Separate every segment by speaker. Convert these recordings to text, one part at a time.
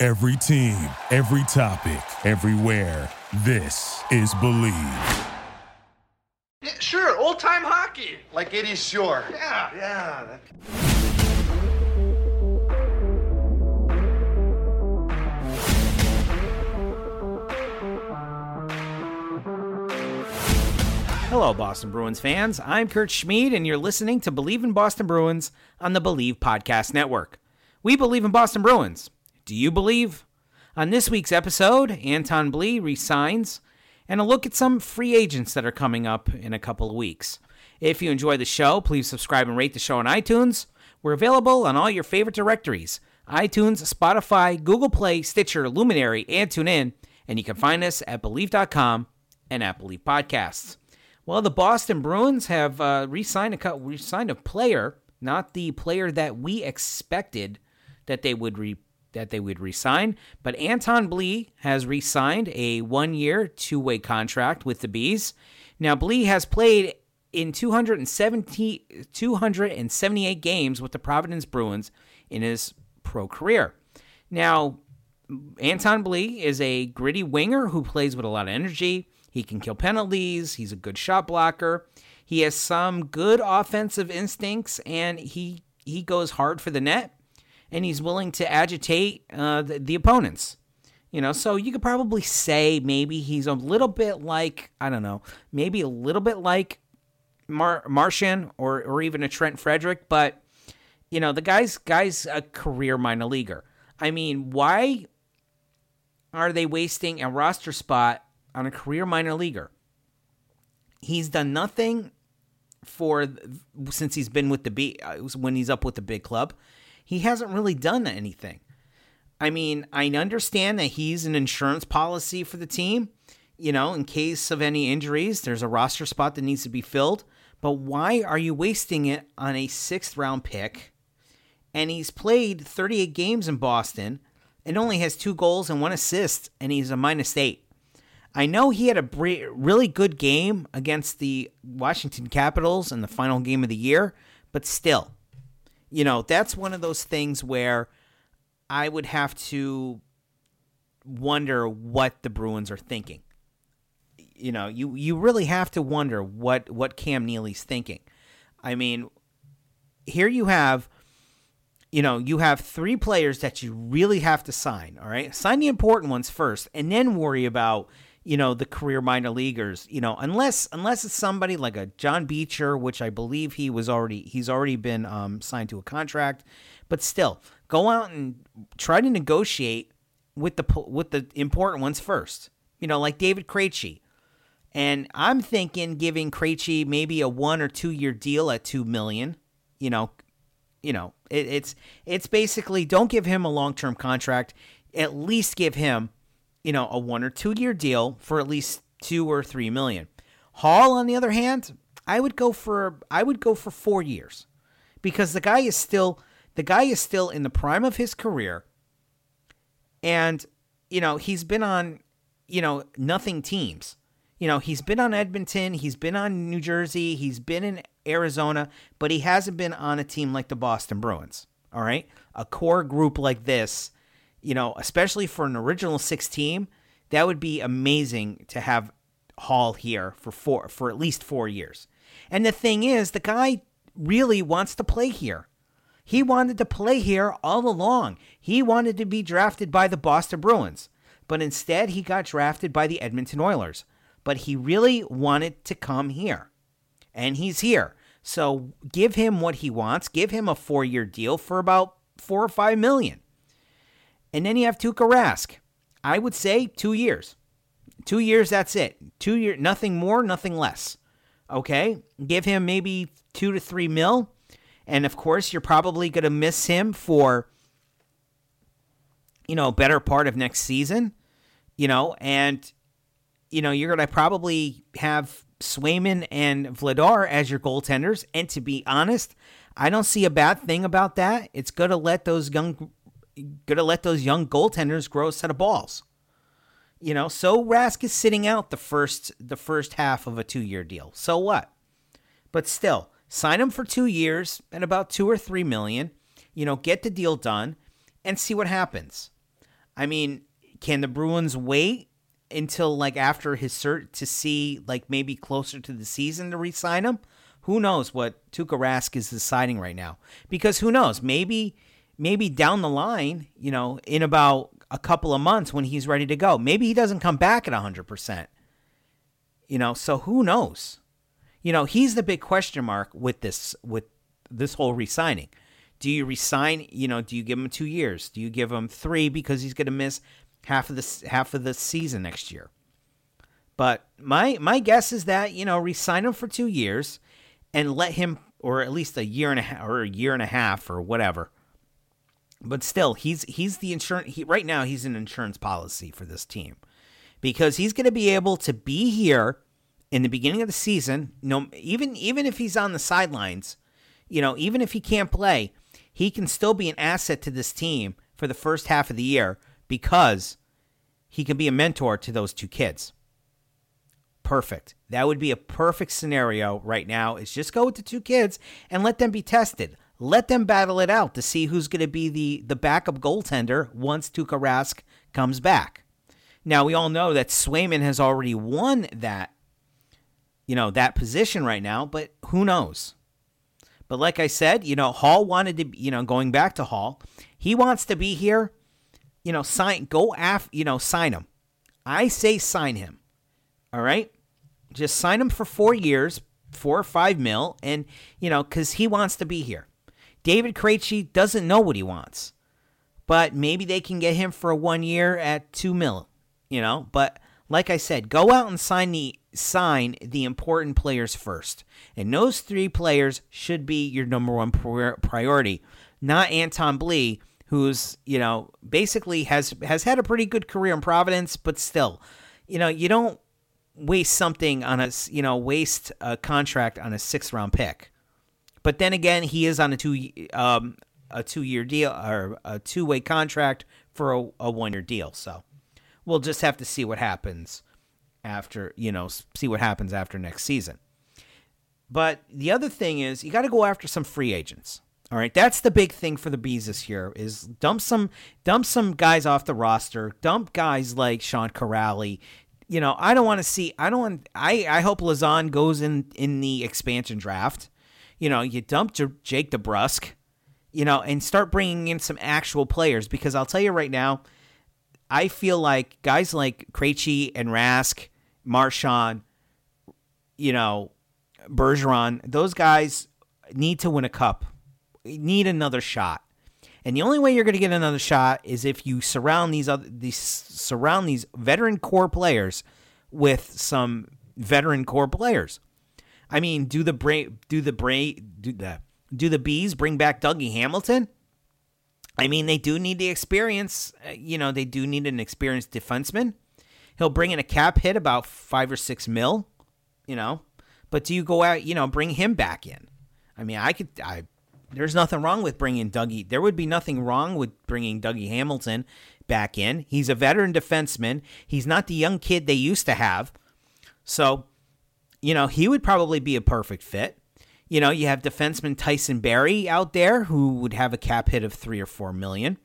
Speaker 1: Every team, every topic, everywhere. This is Bleav.
Speaker 2: Yeah, sure, old time hockey.
Speaker 3: Like 80s Shore.
Speaker 2: Yeah, yeah. That...
Speaker 4: Hello, Boston Bruins fans. I'm Kurt Schmid, and you're listening to Bleav in Boston Bruins on the Bleav Podcast Network. We believe in Boston Bruins. Do you believe? On this week's episode, Anton Blidh resigns, and a look at some free agents that are coming up in a couple of weeks. If you enjoy the show, please subscribe and rate the show on iTunes. We're available on all your favorite directories iTunes, Spotify, Google Play, Stitcher, Luminary, and TuneIn. And you can find us at Bleav.com and at Bleav Podcasts. Well, the Boston Bruins have uh, re-signed a re-signed a player, not the player that we expected that they would re that they would resign, but Anton Blidh has re-signed a one-year, two-way contract with the Bees. Now, Blidh has played in 270, 278 games with the Providence Bruins in his pro career. Now, Anton Blidh is a gritty winger who plays with a lot of energy. He can kill penalties. He's a good shot blocker. He has some good offensive instincts, and he he goes hard for the net, and he's willing to agitate uh, the, the opponents. You know, so you could probably say maybe he's a little bit like I don't know, maybe a little bit like Mar- Marchand or or even a Trent Frederic, but you know the guy's guy's a career minor leaguer. I mean, why are they wasting a roster spot on a career minor leaguer. He's done nothing for since he's been with the B uh, when he's up with the big club. He hasn't really done anything. I mean, I understand that he's an insurance policy for the team. You know, in case of any injuries, there's a roster spot that needs to be filled. But why are you wasting it on a sixth round pick? And he's played 38 games in Boston and only has two goals and one assist, and he's a minus eight. I know he had a really good game against the Washington Capitals in the final game of the year, but still, you know, that's one of those things where I would have to wonder what the Bruins are thinking. You know, you you really have to wonder what what Cam Neely's thinking. I mean, here you have you know, you have three players that you really have to sign, all right? Sign the important ones first and then worry about you know the career minor leaguers you know unless unless it's somebody like a John Beecher which I believe he was already he's already been um, signed to a contract. But still go out and try to negotiate with the with the important ones first you know like David Krejci. And I'm thinking giving Krejci maybe a one or two year deal at 2 million you know you know it, it's it's basically don't give him a long-term contract. At least give him you know, a one or two year deal for at least two or three million. Hall, on the other hand, I would go for I would go for four years because the guy is still the guy is still in the prime of his career, and you know he's been on you know nothing teams. You know he's been on Edmonton, he's been on New Jersey, he's been in Arizona, but he hasn't been on a team like the Boston Bruins. All right, a core group like this you know, especially for an original six team, that would be amazing to have Hall here for four for at least four years. And the thing is, the guy really wants to play here. He wanted to play here all along. He wanted to be drafted by the Boston Bruins, but instead he got drafted by the Edmonton Oilers. But he really wanted to come here. And he's here. So give him what he wants. Give him a four year deal for about four or five million. And then you have Tuukka Rask. I would say two years. Two years, that's it. Two year, nothing more, nothing less. Okay, give him maybe two to three mil, and of course, you're probably going to miss him for you know, better part of next season, you know, and, you know, you're going to probably have Swayman and Vladar as your goaltenders. And to be honest, I don't see a bad thing about that. It's going to let those young, going to let those young goaltenders grow a set of balls. You know, so Rask is sitting out the first the first half of a two year deal. So what? But still, sign him for two years and about two or three million. You know, get the deal done and see what happens. I mean, can the Bruins wait until like after his cert to see like maybe closer to the season to re-sign him? Who knows what Tuukka Rask is deciding right now? Because who knows? Maybe maybe down the line, you know, in about a couple of months when he's ready to go. Maybe he doesn't come back at 100%. You know, so who knows? You know, he's the big question mark with this with this whole resigning. Do you resign, you know, do you give him 2 years? Do you give him 3 because he's going to miss half of the half of the season next year? But my my guess is that, you know, resign him for 2 years and let him or at least a year and a half or a year and a half or whatever but still, he's he's the insurance. He, right now, he's an insurance policy for this team because he's going to be able to be here in the beginning of the season. No, even even if he's on the sidelines, you know, even if he can't play, he can still be an asset to this team for the first half of the year because he can be a mentor to those two kids. Perfect. That would be a perfect scenario right now. Is just go with the two kids and let them be tested let them battle it out to see who's going to be the, the backup goaltender once Tuukka Rask comes back. Now we all know that Swayman has already won that, you know, that position right now, but who knows? But like I said, you know, Hall wanted to, you know, going back to Hall, he wants to be here. You know, sign, go af, you know, sign him. I say sign him. All right, just sign him for four years, four or five mil, and you know, because he wants to be here. David Krejci doesn't know what he wants, but maybe they can get him for a one year at two mil. You know, but like I said, go out and sign the sign the important players first, and those three players should be your number one priority, not Anton Blidh, who's you know basically has has had a pretty good career in Providence, but still, you know, you don't waste something on a you know waste a contract on a six round pick. But then again, he is on a two um, a two year deal or a two way contract for a, a one year deal. So we'll just have to see what happens after you know see what happens after next season. But the other thing is you got to go after some free agents. All right, that's the big thing for the bees this year is dump some dump some guys off the roster, dump guys like Sean Kuraly. You know, I don't want to see. I don't want. I I hope Lauzon goes in in the expansion draft you know, you dump Jake DeBrusk, you know, and start bringing in some actual players because I'll tell you right now, I feel like guys like Krejci and Rask, Marchand, you know, Bergeron, those guys need to win a cup, need another shot. And the only way you're going to get another shot is if you surround these other these surround these veteran core players with some veteran core players. I mean, do the bra- do the bra- do the do the bees bring back Dougie Hamilton? I mean, they do need the experience. Uh, you know, they do need an experienced defenseman. He'll bring in a cap hit about five or six mil. You know, but do you go out? You know, bring him back in. I mean, I could. I there's nothing wrong with bringing Dougie. There would be nothing wrong with bringing Dougie Hamilton back in. He's a veteran defenseman. He's not the young kid they used to have. So you know, he would probably be a perfect fit. You know, you have defenseman Tyson Barrie out there who would have a cap hit of three or four million.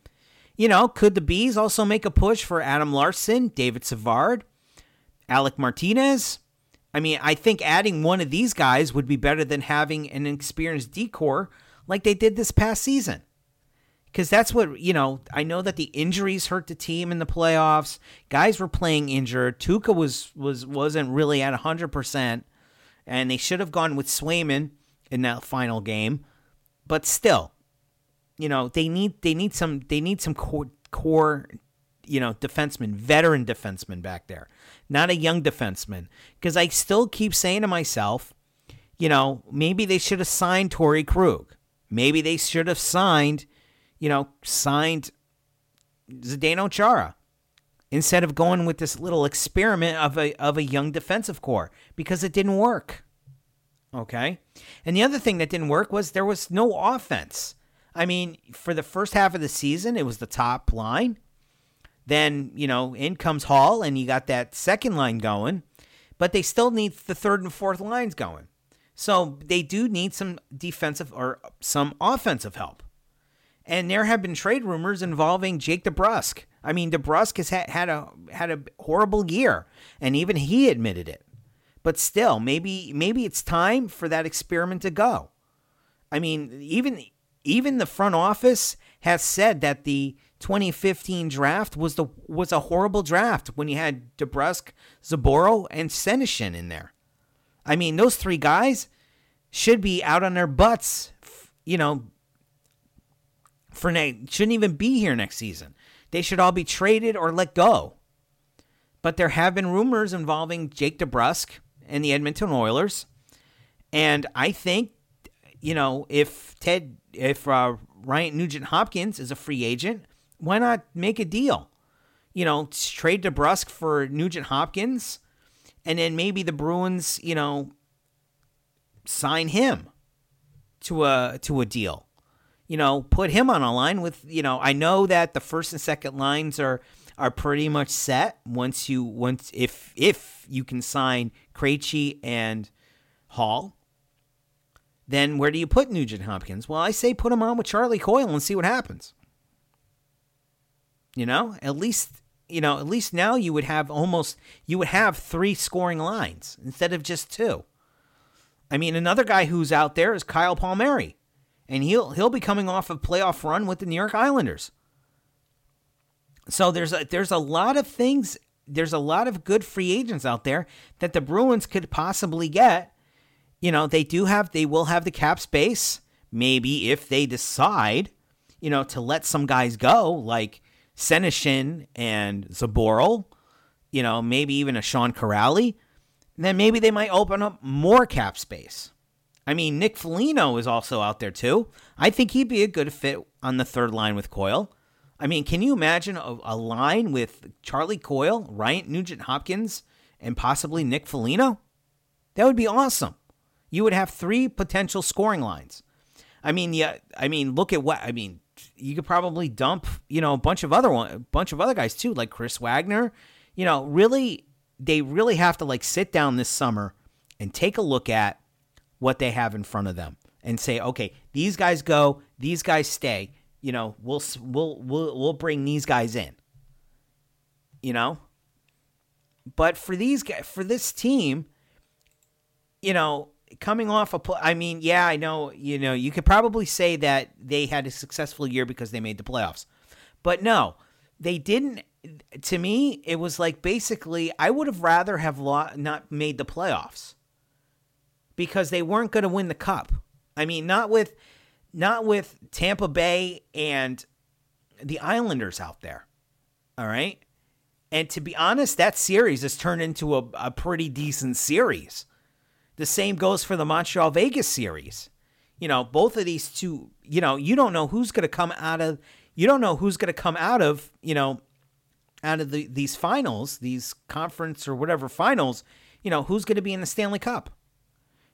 Speaker 4: You know, could the Bees also make a push for Adam Larsson, David Savard, Alec Martinez? I mean, I think adding one of these guys would be better than having an experienced decor like they did this past season because that's what you know. I know that the injuries hurt the team in the playoffs. Guys were playing injured. Tuukka was was wasn't really at hundred percent, and they should have gone with Swayman in that final game. But still, you know they need they need some they need some core, core you know defenseman, veteran defenseman back there, not a young defenseman. Because I still keep saying to myself, you know, maybe they should have signed Torey Krug. Maybe they should have signed you know, signed, Zdeno Chara instead of going with this little experiment of a of a young defensive core because it didn't work. Okay? And the other thing that didn't work was there was no offense. I mean, for the first half of the season, it was the top line. Then, you know, in comes Hall and you got that second line going, but they still need the third and fourth lines going. So they do need some defensive or some offensive help. And there have been trade rumors involving Jake DeBrusk. I mean, DeBrusk has had, had a had a horrible year, and even he admitted it. But still, maybe maybe it's time for that experiment to go. I mean, even even the front office has said that the 2015 draft was the was a horrible draft when you had DeBrusk, Zboril, and Senyshyn in there. I mean, those three guys should be out on their butts, you know, for ne- shouldn't even be here next season. They should all be traded or let go. But there have been rumors involving Jake DeBrusk and the Edmonton Oilers. And I think, you know, if Ted, if uh, Ryan Nugent Hopkins is a free agent, why not make a deal? You know, trade DeBrusk for Nugent Hopkins, and then maybe the Bruins, you know, sign him to a to a deal you know, put him on a line with, you know, I know that the first and second lines are are pretty much set once you once if if you can sign Krejci and Hall. Then where do you put Nugent Hopkins? Well, I say put him on with Charlie Coyle and see what happens. You know, at least you know, at least now you would have almost you would have three scoring lines instead of just two. I mean, another guy who's out there is Kyle Palmieri and he'll he'll be coming off a playoff run with the New York Islanders. So there's a, there's a lot of things. There's a lot of good free agents out there that the Bruins could possibly get. You know, they do have they will have the cap space. Maybe if they decide, you know, to let some guys go like Senyshyn and Zboril, you know, maybe even a Sean Kuraly, then maybe they might open up more cap space. I mean, Nick Foligno is also out there too. I think he'd be a good fit on the third line with Coyle. I mean, can you imagine a, a line with Charlie Coyle, Ryan Nugent Hopkins, and possibly Nick Foligno? That would be awesome. You would have three potential scoring lines. I mean, yeah. I mean, look at what I mean. You could probably dump, you know, a bunch of other one, a bunch of other guys too, like Chris Wagner. You know, really, they really have to like sit down this summer and take a look at what they have in front of them and say, okay, these guys go, these guys stay. You know, we'll we'll we'll we'll bring these guys in. You know, but for these guys, for this team, you know, coming off a, I mean, yeah, I know, you know, you could probably say that they had a successful year because they made the playoffs, but no, they didn't. To me, it was like basically, I would have rather have lo- not made the playoffs because they weren't going to win the cup. I mean, not with not with Tampa Bay and the Islanders out there. All right? And to be honest, that series has turned into a, a pretty decent series. The same goes for the Montreal Vegas series. You know, both of these two, you know, you don't know who's going to come out of you don't know who's going to come out of, you know, out of the, these finals, these conference or whatever finals, you know, who's going to be in the Stanley Cup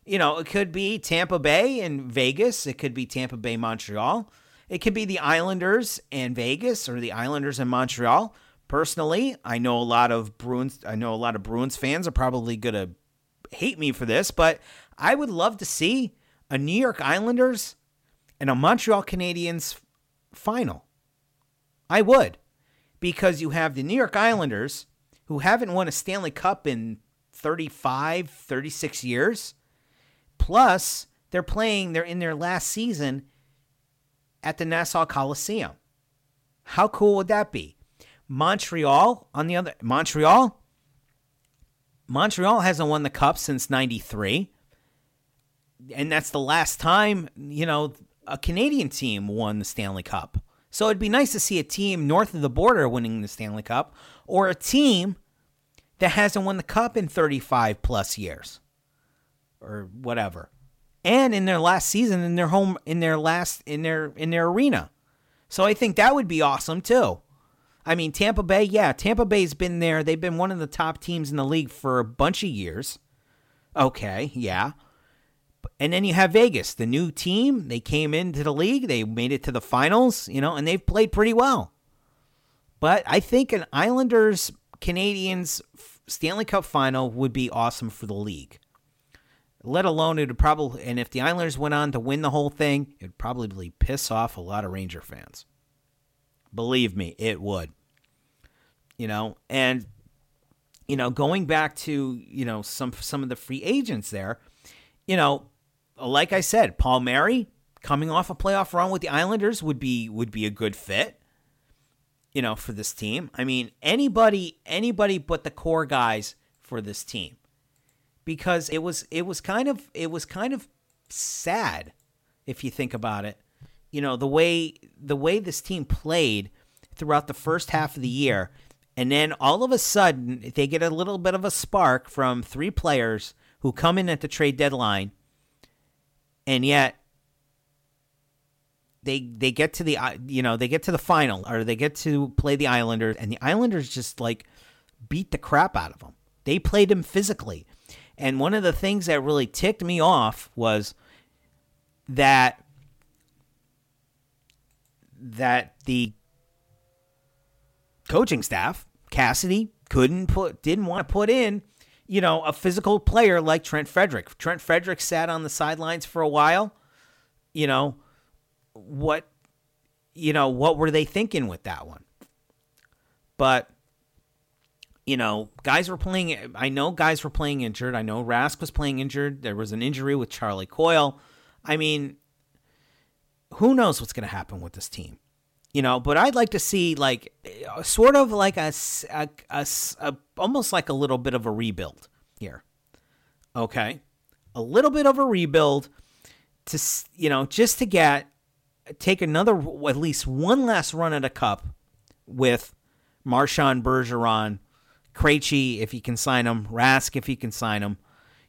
Speaker 4: you know, it could be Tampa Bay and Vegas. It could be Tampa Bay, Montreal. It could be the Islanders and Vegas or the Islanders and Montreal. Personally, I know a lot of Bruins. I know a lot of Bruins fans are probably gonna hate me for this, but I would love to see a New York Islanders and a Montreal Canadiens final. I would, because you have the New York Islanders who haven't won a Stanley Cup in 35, 36 years Plus, they're playing, they're in their last season at the Nassau Coliseum. How cool would that be? Montreal, on the other, Montreal, Montreal hasn't won the cup since 93. And that's the last time, you know, a Canadian team won the Stanley Cup. So it'd be nice to see a team north of the border winning the Stanley Cup or a team that hasn't won the cup in 35 plus years or whatever. And in their last season in their home in their last in their in their arena. So I think that would be awesome too. I mean, Tampa Bay, yeah, Tampa Bay's been there. They've been one of the top teams in the league for a bunch of years. Okay, yeah. And then you have Vegas, the new team. They came into the league, they made it to the finals, you know, and they've played pretty well. But I think an Islanders Canadiens Stanley Cup final would be awesome for the league. Let alone it would probably, and if the Islanders went on to win the whole thing, it'd probably piss off a lot of Ranger fans. Believe me, it would. You know, and you know, going back to you know some some of the free agents there, you know, like I said, Palmieri coming off a playoff run with the Islanders would be would be a good fit. You know, for this team. I mean, anybody anybody but the core guys for this team. Because it was it was kind of it was kind of sad if you think about it. You know, the way the way this team played throughout the first half of the year and then all of a sudden they get a little bit of a spark from three players who come in at the trade deadline and yet they they get to the you know they get to the final or they get to play the Islanders and the Islanders just like beat the crap out of them. They played them physically. And one of the things that really ticked me off was that that the coaching staff, Cassidy, couldn't put didn't want to put in, you know, a physical player like Trent Frederic. Trent Frederic sat on the sidelines for a while. You know, what you know, what were they thinking with that one? But you know, guys were playing. I know guys were playing injured. I know Rask was playing injured. There was an injury with Charlie Coyle. I mean, who knows what's going to happen with this team? You know, but I'd like to see like uh, sort of like a, a, a, a almost like a little bit of a rebuild here. Okay, a little bit of a rebuild to you know just to get take another at least one last run at a cup with Marchand Bergeron Krejci, if he can sign him, Rask, if he can sign him,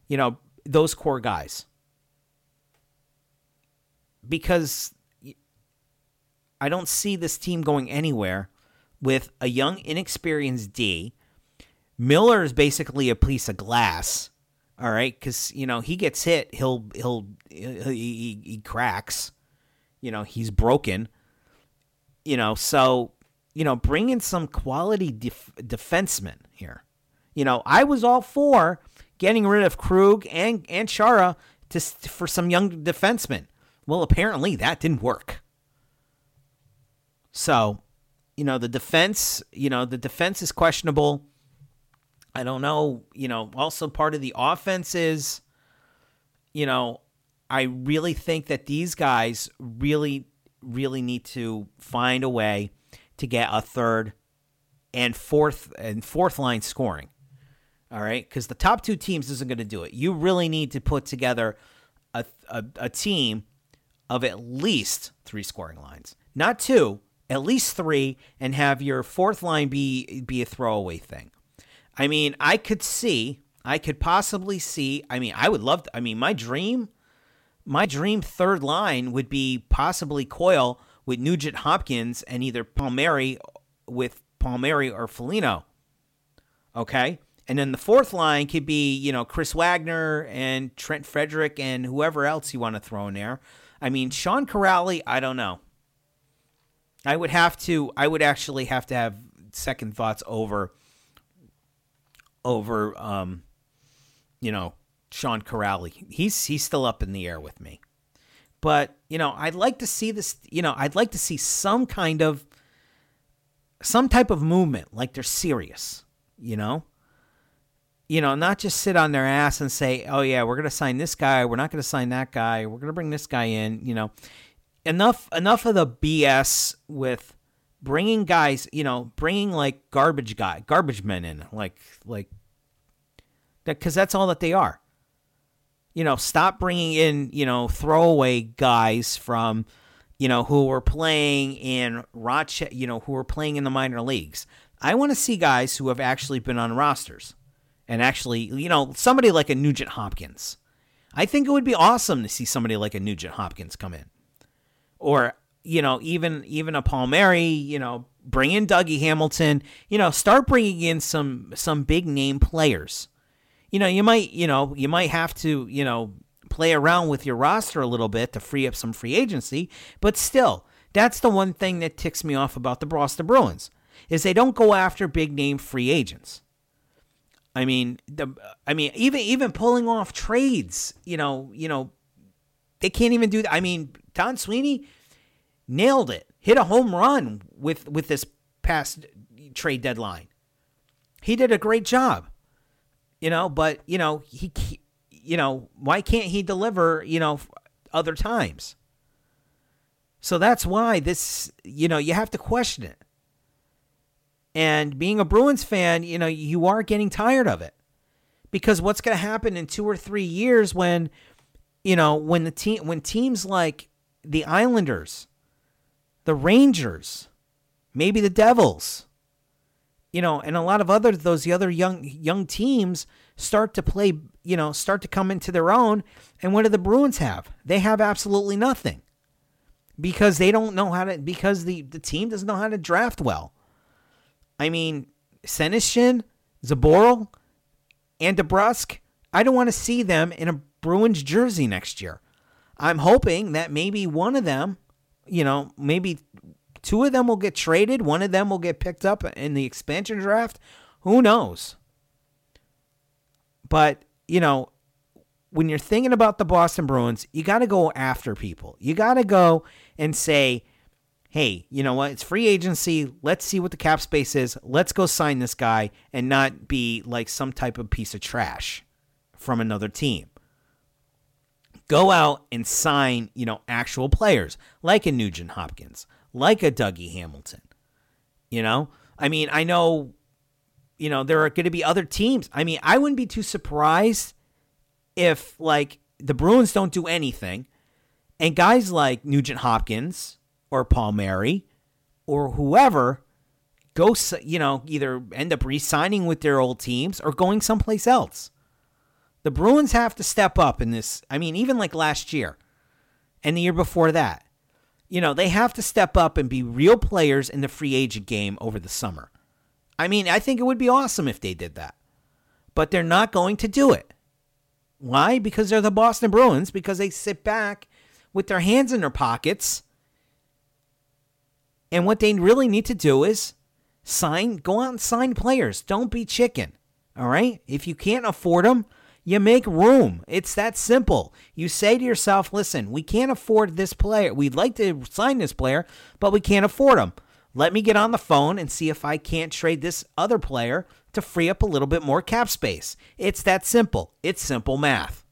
Speaker 4: you know, those core guys. Because I don't see this team going anywhere with a young, inexperienced D. Miller is basically a piece of glass, all right, because you know he gets hit, he'll he'll he, he, he cracks, you know he's broken, you know so you know, bring in some quality def- defensemen here. You know, I was all for getting rid of Krug and and Chara to for some young defensemen. Well, apparently that didn't work. So, you know, the defense, you know, the defense is questionable. I don't know, you know, also part of the offense is you know, I really think that these guys really really need to find a way to get a third and fourth and fourth line scoring. All right, because the top two teams isn't going to do it. You really need to put together a, a, a team of at least three scoring lines, not two, at least three, and have your fourth line be be a throwaway thing. I mean, I could see, I could possibly see. I mean, I would love. To, I mean, my dream, my dream third line would be possibly Coyle with Nugent Hopkins and either Palmieri with Palmieri or Foligno. Okay? And then the fourth line could be, you know, Chris Wagner and Trent Frederic and whoever else you want to throw in there. I mean, Sean Kuraly, I don't know. I would have to I would actually have to have second thoughts over over um you know, Sean Kuraly. He's he's still up in the air with me. But, you know, I'd like to see this, you know, I'd like to see some kind of some type of movement like they're serious, you know? You know, not just sit on their ass and say, "Oh yeah, we're to sign this guy, we're not to sign that guy, we're to bring this guy in," you know. Enough enough of the BS with bringing guys, you know, bringing like garbage guy, garbage men in, like like that cuz that's all that they are you know, stop bringing in, you know, throwaway guys from, you know, who were playing in Rochester, you know, who were playing in the minor leagues. I want to see guys who have actually been on rosters and actually, you know, somebody like a Nugent Hopkins. I think it would be awesome to see somebody like a Nugent Hopkins come in. Or, you know, even even a Palmieri, you know, bring in Dougie Hamilton. You know, start bringing in some some big name players. You know, you might you know you might have to you know play around with your roster a little bit to free up some free agency, but still, that's the one thing that ticks me off about the Boston Bruins is they don't go after big name free agents. I mean, the I mean even even pulling off trades, you know, you know, they can't even do that. I mean, Don Sweeney nailed it. Hit a home run with with this past trade deadline. He did a great job. You know, but you know, he you know, why can't he deliver, you know, other times? So that's why this, you know, you have to question it. And being a Bruins fan, you know, you are getting tired of it. Because what's going to happen in 2 or 3 years when you know, when the team when teams like the Islanders, the Rangers, maybe the Devils, you know, and a lot of other those the other young young teams start to play, you know, start to come into their own. And what do the Bruins have? They have absolutely nothing. Because they don't know how to because the, the team doesn't know how to draft well. I mean, Senyshyn, Zboril, and DeBrusk, I don't want to see them in a Bruins jersey next year. I'm hoping that maybe one of them, you know, maybe two of them will get traded, one of them will get picked up in the expansion draft. Who knows? But, you know, when you're thinking about the Boston Bruins, you got to go after people. You got to go and say, hey, you know what? It's free agency. Let's see what the cap space is. Let's go sign this guy and not be like some type of piece of trash from another team. Go out and sign, you know, actual players like a Nugent Hopkins, like a Dougie Hamilton. You know, I mean, I know, you know, there are going to be other teams. I mean, I wouldn't be too surprised if, like, the Bruins don't do anything and guys like Nugent Hopkins or Palmieri or whoever go, you know, either end up re signing with their old teams or going someplace else. The Bruins have to step up in this. I mean, even like last year and the year before that. You know, they have to step up and be real players in the free agent game over the summer. I mean, I think it would be awesome if they did that. But they're not going to do it. Why? Because they're the Boston Bruins, because they sit back with their hands in their pockets. And what they really need to do is sign, go out and sign players. Don't be chicken. All right? If you can't afford them, you make room. It's that simple. You say to yourself, listen, we can't afford this player. We'd like to sign this player, but we can't afford him. Let me get on the phone and see if I can't trade this other player to free up a little bit more cap space. It's that simple. It's simple math.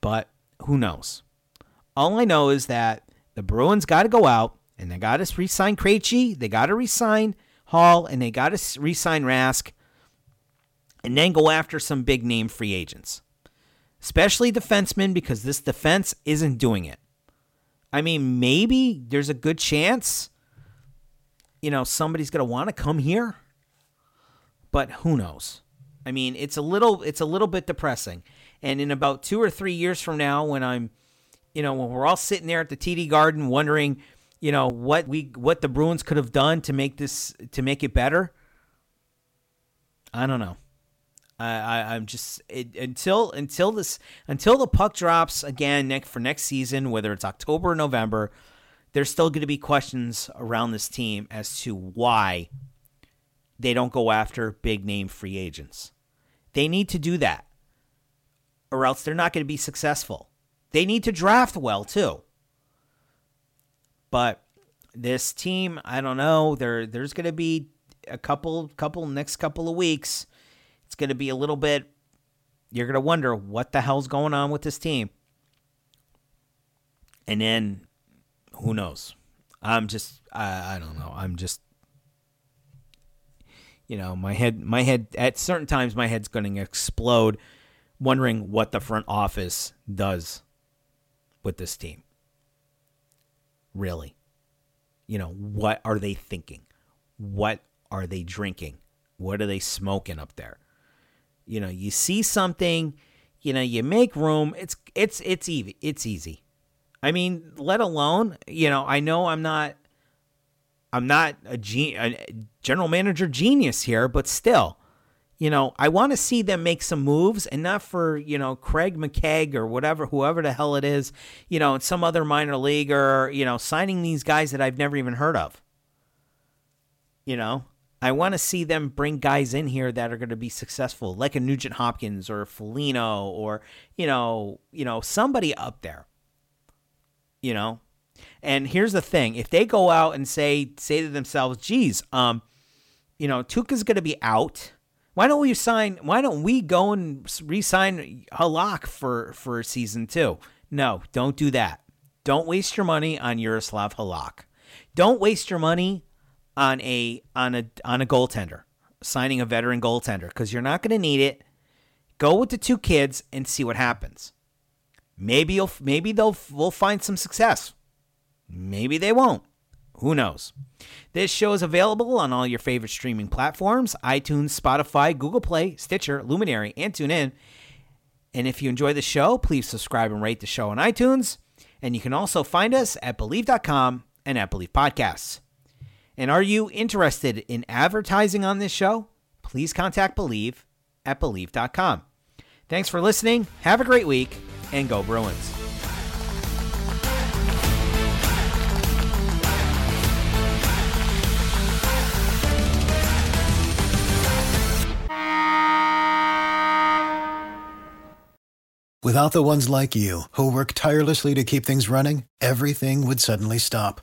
Speaker 4: But who knows? All I know is that the Bruins got to go out and they got to re sign Krejci, they got to re sign Hall, and they got to re sign Rask, and then go after some big name free agents, especially defensemen, because this defense isn't doing it. I mean, maybe there's a good chance, you know, somebody's going to want to come here, but who knows? I mean, it's a little it's a little bit depressing. And in about 2 or 3 years from now when I'm you know, when we're all sitting there at the TD Garden wondering, you know, what we what the Bruins could have done to make this to make it better, I don't know. I, am just it, until until this until the puck drops again next for next season, whether it's October or November, there's still going to be questions around this team as to why they don't go after big name free agents. They need to do that, or else they're not going to be successful. They need to draft well too. But this team, I don't know. There, there's going to be a couple, couple next couple of weeks it's going to be a little bit, you're going to wonder what the hell's going on with this team. And then who knows? I'm just, I, I don't know. I'm just, you know, my head, my head, at certain times, my head's going to explode wondering what the front office does with this team. Really. You know, what are they thinking? What are they drinking? What are they smoking up there? You know, you see something, you know, you make room. It's it's it's easy. It's easy. I mean, let alone, you know, I know I'm not I'm not a, gen- a general manager genius here, but still, you know, I want to see them make some moves and not for, you know, Craig McKegg or whatever, whoever the hell it is, you know, in some other minor league or, you know, signing these guys that I've never even heard of. You know, I want to see them bring guys in here that are going to be successful, like a Nugent Hopkins or a Foligno or, you know, you know, somebody up there. You know, and here's the thing: if they go out and say say to themselves, "Geez, um, you know, Tuukka's going to be out. Why don't we sign? Why don't we go and re-sign Halak for for season two? No, don't do that. Don't waste your money on Yaroslav Halak. Don't waste your money on a on a on a goaltender, signing a veteran goaltender because you're not going to need it. Go with the two kids and see what happens. Maybe you'll maybe they'll we'll find some success. Maybe they won't. Who knows? This show is available on all your favorite streaming platforms iTunes, Spotify, Google Play, Stitcher, Luminary, and TuneIn. And if you enjoy the show, please subscribe and rate the show on iTunes. And you can also find us at Bleav.com and at Bleav Podcasts. And are you interested in advertising on this show? Please contact Bleav at Bleav.com. Thanks for listening. Have a great week and go Bruins.
Speaker 5: Without the ones like you, who work tirelessly to keep things running, everything would suddenly stop.